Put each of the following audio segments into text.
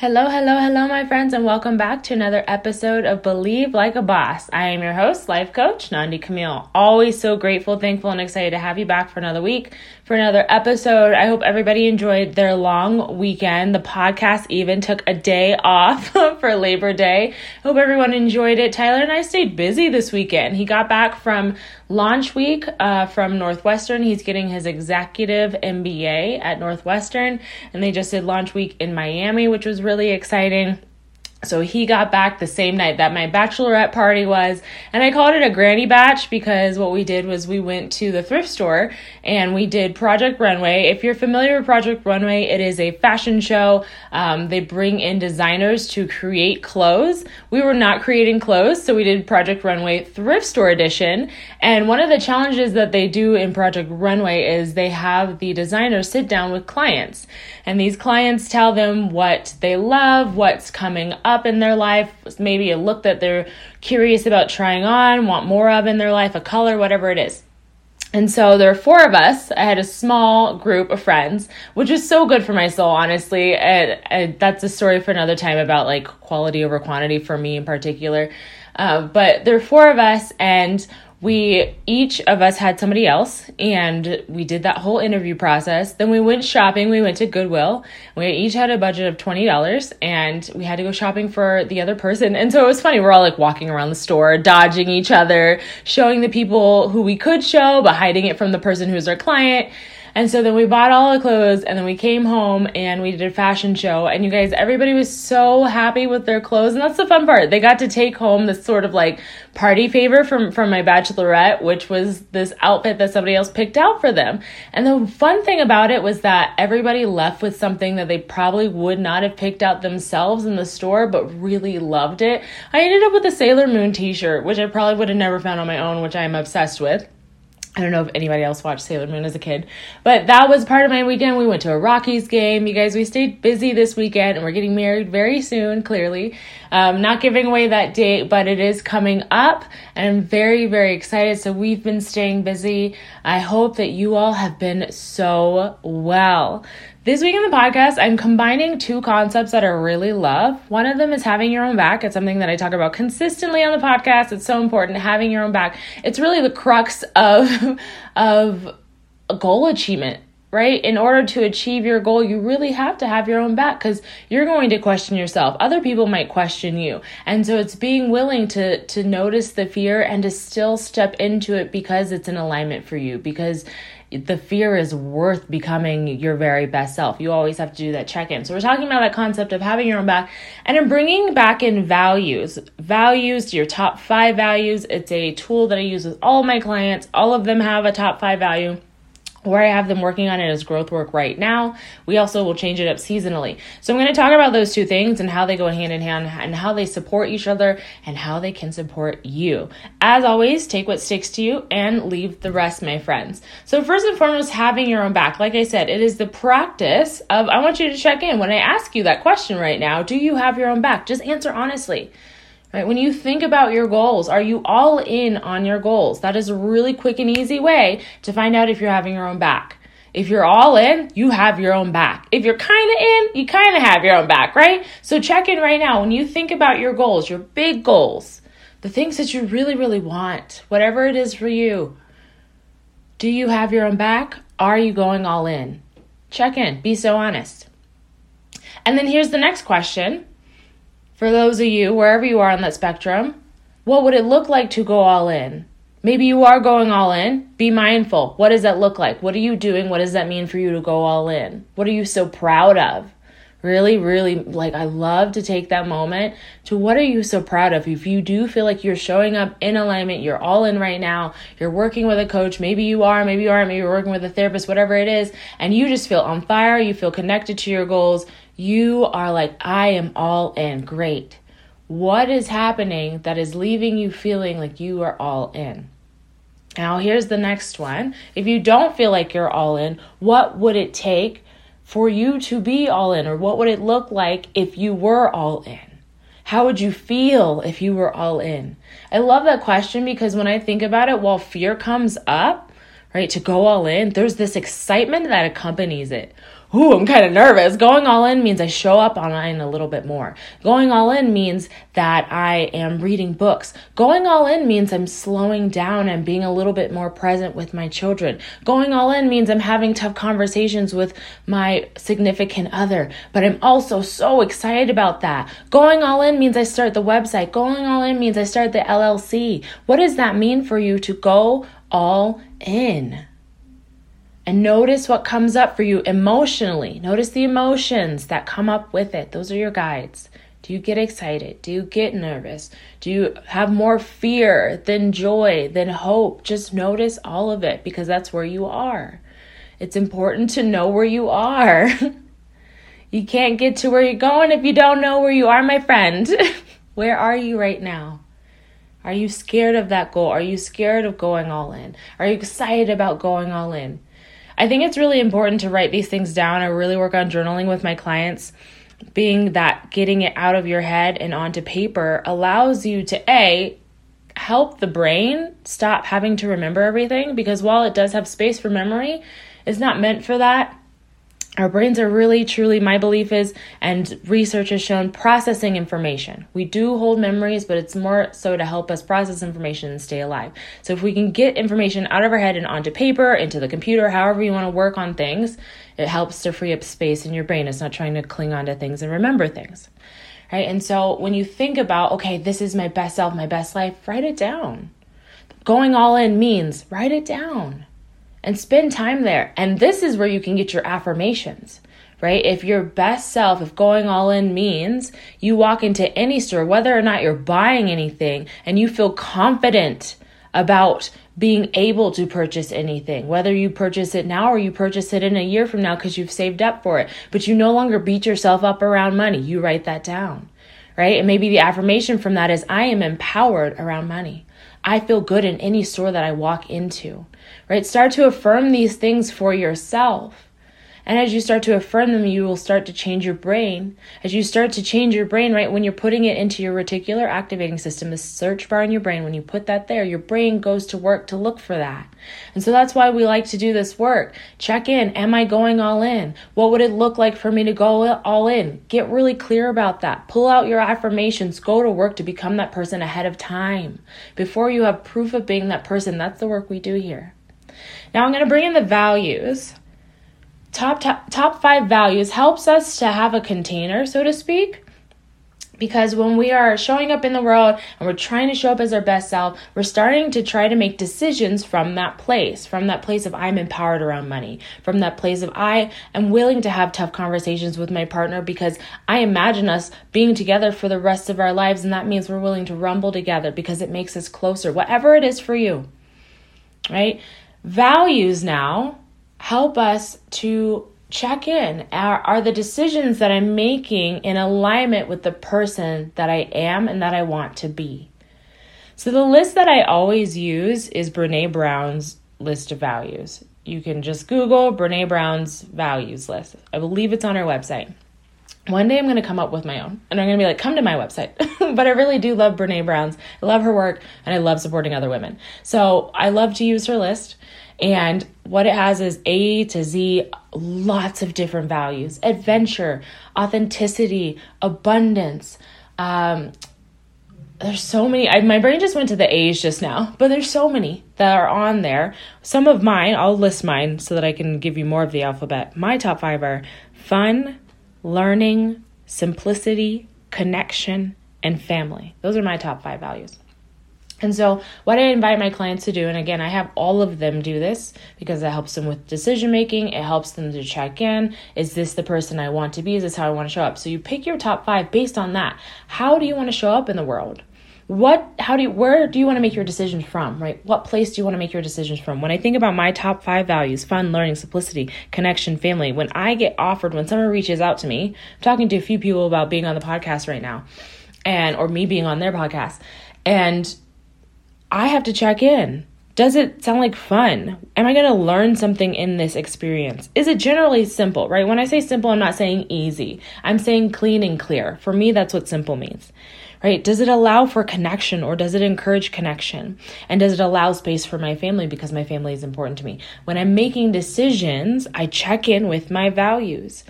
Hello, hello, hello, my friends, and welcome back to another episode of Believe Like a Boss. I am your host, life coach Nandi Camille. Always so grateful, thankful, and excited to have you back for another week, for another episode. I hope everybody enjoyed their long weekend. The podcast even took a day off for Labor Day. Hope everyone enjoyed it. Tyler and I stayed busy this weekend. He got back from launch week uh, from Northwestern. He's getting his executive MBA at Northwestern, and they just did launch week in Miami, which was really exciting. So he got back the same night that my bachelorette party was, and I called it a granny batch because what we did was we went to the thrift store and we did Project Runway. If you're familiar with Project Runway, it is a fashion show. Um, they bring in designers to create clothes. We were not creating clothes, so we did Project Runway Thrift Store Edition. And one of the challenges that they do in Project Runway is they have the designers sit down with clients, and these clients tell them what they love, what's coming up in their life, maybe a look that they're curious about trying on, want more of in their life, a color, whatever it is. And so there are four of us. I had a small group of friends, which was so good for my soul, honestly. And, and that's a story for another time about like quality over quantity for me in particular. Uh, but there are four of us, and we each of us had somebody else and we did that whole interview process. Then we went shopping. We went to goodwill. We each had a budget of $20 and we had to go shopping for the other person. And so it was funny. We're all like walking around the store dodging each other showing the people who we could show but hiding it from the person who's our client and so then we bought all the clothes and then we came home and we did a fashion show. And you guys, everybody was so happy with their clothes. And that's the fun part. They got to take home this sort of like party favor from, from my bachelorette, which was this outfit that somebody else picked out for them. And the fun thing about it was that everybody left with something that they probably would not have picked out themselves in the store, but really loved it. I ended up with a Sailor Moon t shirt, which I probably would have never found on my own, which I'm obsessed with. I don't know if anybody else watched Sailor Moon as a kid, but that was part of my weekend. We went to a Rockies game. You guys, we stayed busy this weekend and we're getting married very soon, clearly. Um, not giving away that date, but it is coming up and I'm very, very excited. So we've been staying busy. I hope that you all have been so well. This week in the podcast, I'm combining two concepts that I really love. One of them is having your own back. It's something that I talk about consistently on the podcast. It's so important having your own back. It's really the crux of of goal achievement right? In order to achieve your goal, you really have to have your own back because you're going to question yourself. Other people might question you. And so it's being willing to to notice the fear and to still step into it because it's an alignment for you because the fear is worth becoming your very best self. You always have to do that check in. So, we're talking about that concept of having your own back and in bringing back in values. Values, your top five values. It's a tool that I use with all my clients. All of them have a top five value where I have them working on it as growth work right now. We also will change it up seasonally. So I'm going to talk about those two things and how they go hand in hand and how they support each other and how they can support you. As always, take what sticks to you and leave the rest, my friends. So first and foremost, having your own back. Like I said, it is the practice of I want you to check in when I ask you that question right now, do you have your own back? Just answer honestly. Right? When you think about your goals, are you all in on your goals? That is a really quick and easy way to find out if you're having your own back. If you're all in, you have your own back. If you're kind of in, you kind of have your own back, right? So check in right now. When you think about your goals, your big goals, the things that you really, really want, whatever it is for you, do you have your own back? Are you going all in? Check in. Be so honest. And then here's the next question for those of you, wherever you are on that spectrum, what would it look like to go all in? Maybe you are going all in. Be mindful. What does that look like? What are you doing? What does that mean for you to go all in? What are you so proud of? Really, really, like, I love to take that moment to what are you so proud of? If you do feel like you're showing up in alignment, you're all in right now, you're working with a coach, maybe you are, maybe you aren't, maybe you're working with a therapist, whatever it is, and you just feel on fire, you feel connected to your goals, you are like, I am all in. Great. What is happening that is leaving you feeling like you are all in? Now, here's the next one. If you don't feel like you're all in, what would it take for you to be all in? Or what would it look like if you were all in? How would you feel if you were all in? I love that question because when I think about it, while fear comes up, right, to go all in, there's this excitement that accompanies it ooh, I'm kind of nervous. Going all in means I show up online a little bit more. Going all in means that I am reading books. Going all in means I'm slowing down and being a little bit more present with my children. Going all in means I'm having tough conversations with my significant other, but I'm also so excited about that. Going all in means I start the website. Going all in means I start the LLC. What does that mean for you to go all in? and notice what comes up for you emotionally. Notice the emotions that come up with it. Those are your guides. Do you get excited? Do you get nervous? Do you have more fear than joy, than hope? Just notice all of it because that's where you are. It's important to know where you are. you can't get to where you're going if you don't know where you are, my friend. where are you right now? Are you scared of that goal? Are you scared of going all in? Are you excited about going all in? I think it's really important to write these things down. I really work on journaling with my clients, being that getting it out of your head and onto paper allows you to A, help the brain stop having to remember everything because while it does have space for memory, it's not meant for that our brains are really, truly, my belief is, and research has shown, processing information. We do hold memories, but it's more so to help us process information and stay alive. So if we can get information out of our head and onto paper, into the computer, however you want to work on things, it helps to free up space in your brain. It's not trying to cling on to things and remember things. Right? And so when you think about, okay, this is my best self, my best life, write it down. Going all in means write it down and spend time there. And this is where you can get your affirmations, right? If your best self, if going all in means you walk into any store, whether or not you're buying anything, and you feel confident about being able to purchase anything, whether you purchase it now or you purchase it in a year from now because you've saved up for it, but you no longer beat yourself up around money. You write that down, right? And maybe the affirmation from that is I am empowered around money. I feel good in any store that I walk into, right? Start to affirm these things for yourself. And as you start to affirm them, you will start to change your brain. As you start to change your brain, right, when you're putting it into your reticular activating system, the search bar in your brain, when you put that there, your brain goes to work to look for that. And so that's why we like to do this work. Check in. Am I going all in? What would it look like for me to go all in? Get really clear about that. Pull out your affirmations. Go to work to become that person ahead of time. Before you have proof of being that person, that's the work we do here. Now I'm going to bring in the values top, top top 5 values helps us to have a container, so to speak. Because when we are showing up in the world and we're trying to show up as our best self, we're starting to try to make decisions from that place, from that place of I'm empowered around money, from that place of I am willing to have tough conversations with my partner because I imagine us being together for the rest of our lives. And that means we're willing to rumble together because it makes us closer, whatever it is for you. Right? Values now help us to check in. Are, are the decisions that I'm making in alignment with the person that I am and that I want to be? So, the list that I always use is Brene Brown's list of values. You can just Google Brene Brown's values list. I believe it's on her website. One day I'm going to come up with my own and I'm going to be like, come to my website. but I really do love Brene Brown's. I love her work and I love supporting other women. So I love to use her list. And what it has is A to Z, lots of different values adventure, authenticity, abundance. Um, there's so many. I, my brain just went to the A's just now, but there's so many that are on there. Some of mine, I'll list mine so that I can give you more of the alphabet. My top five are fun, learning, simplicity, connection, and family. Those are my top five values. And so, what I invite my clients to do, and again, I have all of them do this because it helps them with decision making. It helps them to check in. Is this the person I want to be? Is this how I want to show up? So, you pick your top five based on that. How do you want to show up in the world? What, how do you, where do you want to make your decisions from, right? What place do you want to make your decisions from? When I think about my top five values fun, learning, simplicity, connection, family when I get offered, when someone reaches out to me, I'm talking to a few people about being on the podcast right now and or me being on their podcast and I have to check in. Does it sound like fun? Am I going to learn something in this experience? Is it generally simple, right? When I say simple, I'm not saying easy. I'm saying clean and clear. For me, that's what simple means right? Does it allow for connection or does it encourage connection? And does it allow space for my family because my family is important to me? When I'm making decisions, I check in with my values.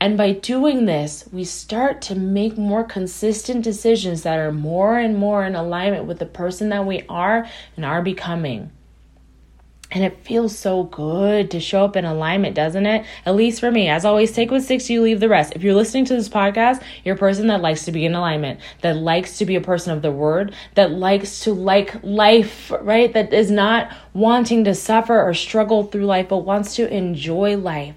And by doing this, we start to make more consistent decisions that are more and more in alignment with the person that we are and are becoming. And it feels so good to show up in alignment, doesn't it? At least for me. As always, take what sticks, you leave the rest. If you're listening to this podcast, you're a person that likes to be in alignment, that likes to be a person of the word, that likes to like life, right? That is not wanting to suffer or struggle through life, but wants to enjoy life,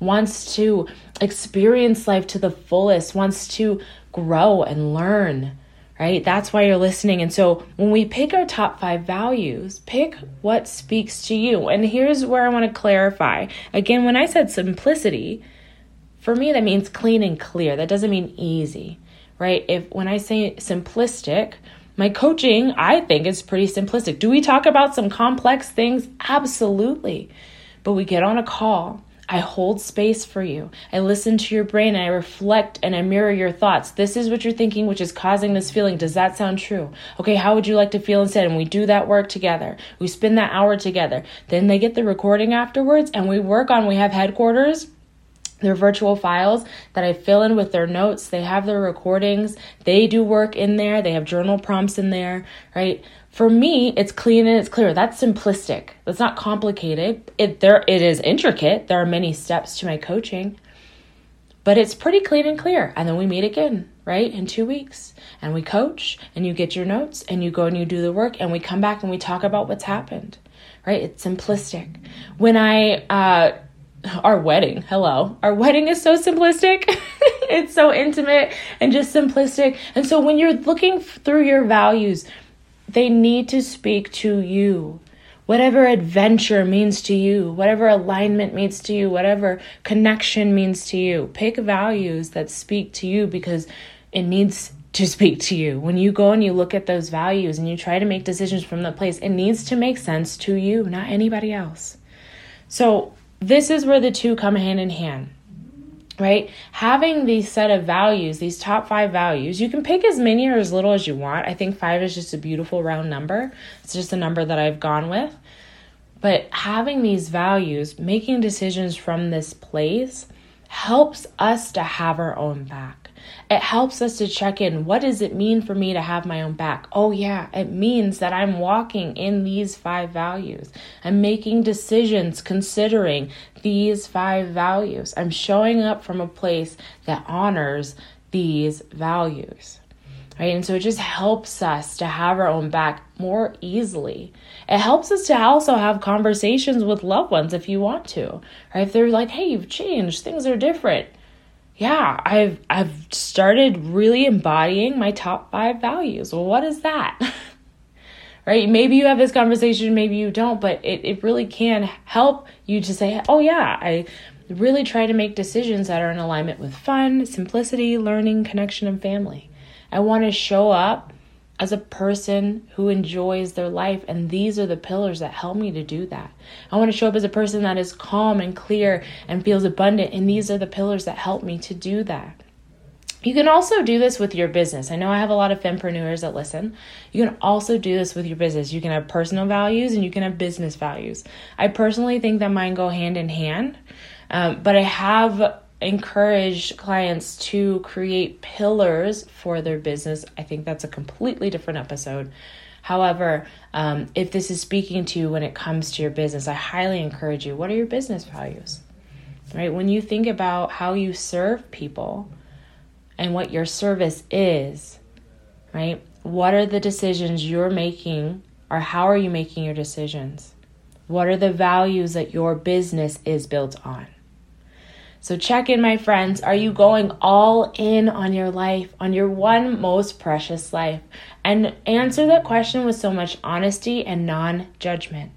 wants to experience life to the fullest, wants to grow and learn right? That's why you're listening. And so when we pick our top five values, pick what speaks to you. And here's where I want to clarify. Again, when I said simplicity, for me, that means clean and clear. That doesn't mean easy, right? If when I say simplistic, my coaching, I think, is pretty simplistic. Do we talk about some complex things? Absolutely. But we get on a call I hold space for you. I listen to your brain and I reflect and I mirror your thoughts. This is what you're thinking, which is causing this feeling. Does that sound true? Okay, how would you like to feel instead? And we do that work together. We spend that hour together. Then they get the recording afterwards and we work on, we have headquarters their virtual files that I fill in with their notes. They have their recordings. They do work in there. They have journal prompts in there, right? For me, it's clean and it's clear. That's simplistic. That's not complicated. It there it is intricate. There are many steps to my coaching. But it's pretty clean and clear. And then we meet again, right? In 2 weeks. And we coach and you get your notes and you go and you do the work and we come back and we talk about what's happened. Right? It's simplistic. When I uh our wedding, hello. Our wedding is so simplistic. it's so intimate and just simplistic. And so when you're looking through your values, they need to speak to you. Whatever adventure means to you, whatever alignment means to you, whatever connection means to you, pick values that speak to you because it needs to speak to you. When you go and you look at those values and you try to make decisions from that place, it needs to make sense to you, not anybody else. So, this is where the two come hand in hand right? Having these set of values, these top five values, you can pick as many or as little as you want. I think five is just a beautiful round number. It's just a number that I've gone with. But having these values, making decisions from this place, helps us to have our own back. It helps us to check in. What does it mean for me to have my own back? Oh, yeah, it means that I'm walking in these five values. I'm making decisions considering these five values. I'm showing up from a place that honors these values. Right? And so it just helps us to have our own back more easily. It helps us to also have conversations with loved ones if you want to. Right? If they're like, hey, you've changed, things are different yeah, I've I've started really embodying my top 5 values. Well, what is that? right? Maybe you have this conversation, maybe you don't, but it, it really can help you to say, oh, yeah, I really try to make decisions that are in alignment with fun, simplicity, learning, connection, and family. I want to show up as a person who enjoys their life. And these are the pillars that help me to do that. I want to show up as a person that is calm and clear and feels abundant. And these are the pillars that help me to do that. You can also do this with your business. I know I have a lot of fempreneurs that listen. You can also do this with your business. You can have personal values and you can have business values. I personally think that mine go hand in hand, um, but I have encourage clients to create pillars for their business. I think that's a completely different episode. However, um, if this is speaking to you when it comes to your business, I highly encourage you. What are your business values? Right? When you think about how you serve people and what your service is, right? What are the decisions you're making, or how are you making your decisions? What are the values that your business is built on? So check in, my friends. Are you going all in on your life, on your one most precious life? And answer that question with so much honesty and non judgment.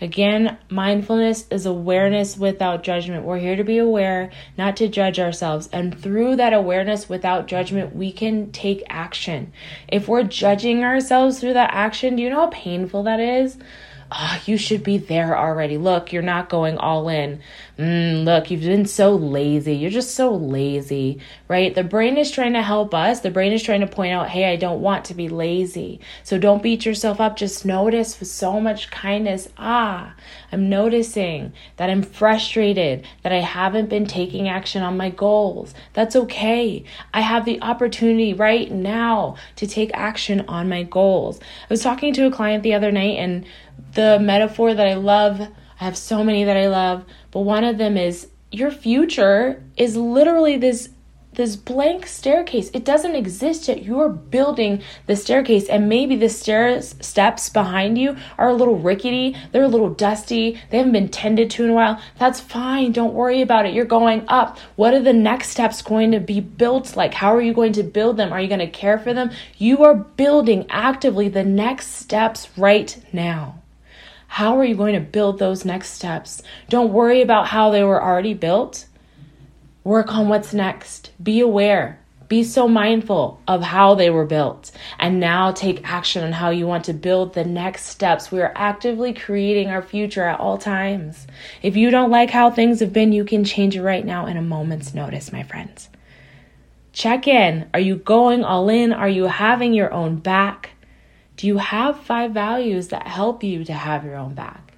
Again, mindfulness is awareness without judgment. We're here to be aware, not to judge ourselves. And through that awareness without judgment, we can take action. If we're judging ourselves through that action, do you know how painful that is? Oh, you should be there already. Look, you're not going all in. Mm, look, you've been so lazy. You're just so lazy, right? The brain is trying to help us. The brain is trying to point out, hey, I don't want to be lazy. So don't beat yourself up. Just notice with so much kindness, ah, I'm noticing that I'm frustrated, that I haven't been taking action on my goals. That's okay. I have the opportunity right now to take action on my goals. I was talking to a client the other night and the metaphor that I love. I have so many that I love, but one of them is your future is literally this this blank staircase. It doesn't exist yet. You're building the staircase, and maybe the stairs steps behind you are a little rickety. They're a little dusty. They haven't been tended to in a while. That's fine. Don't worry about it. You're going up. What are the next steps going to be built like? How are you going to build them? Are you going to care for them? You are building actively the next steps right now. How are you going to build those next steps? Don't worry about how they were already built. Work on what's next. Be aware. Be so mindful of how they were built. And now take action on how you want to build the next steps. We are actively creating our future at all times. If you don't like how things have been, you can change it right now in a moment's notice, my friends. Check in. Are you going all in? Are you having your own back? Do you have five values that help you to have your own back?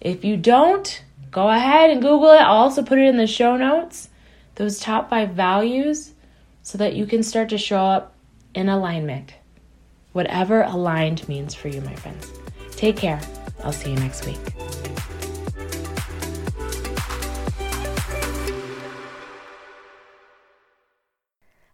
If you don't, go ahead and Google it. I'll also put it in the show notes, those top five values, so that you can start to show up in alignment. Whatever aligned means for you, my friends. Take care. I'll see you next week.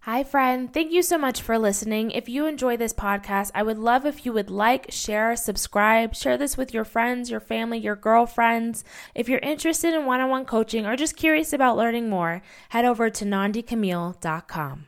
Hi, friend. Thank you so much for listening. If you enjoy this podcast, I would love if you would like, share, subscribe, share this with your friends, your family, your girlfriends. If you're interested in one on one coaching or just curious about learning more, head over to nandicamille.com.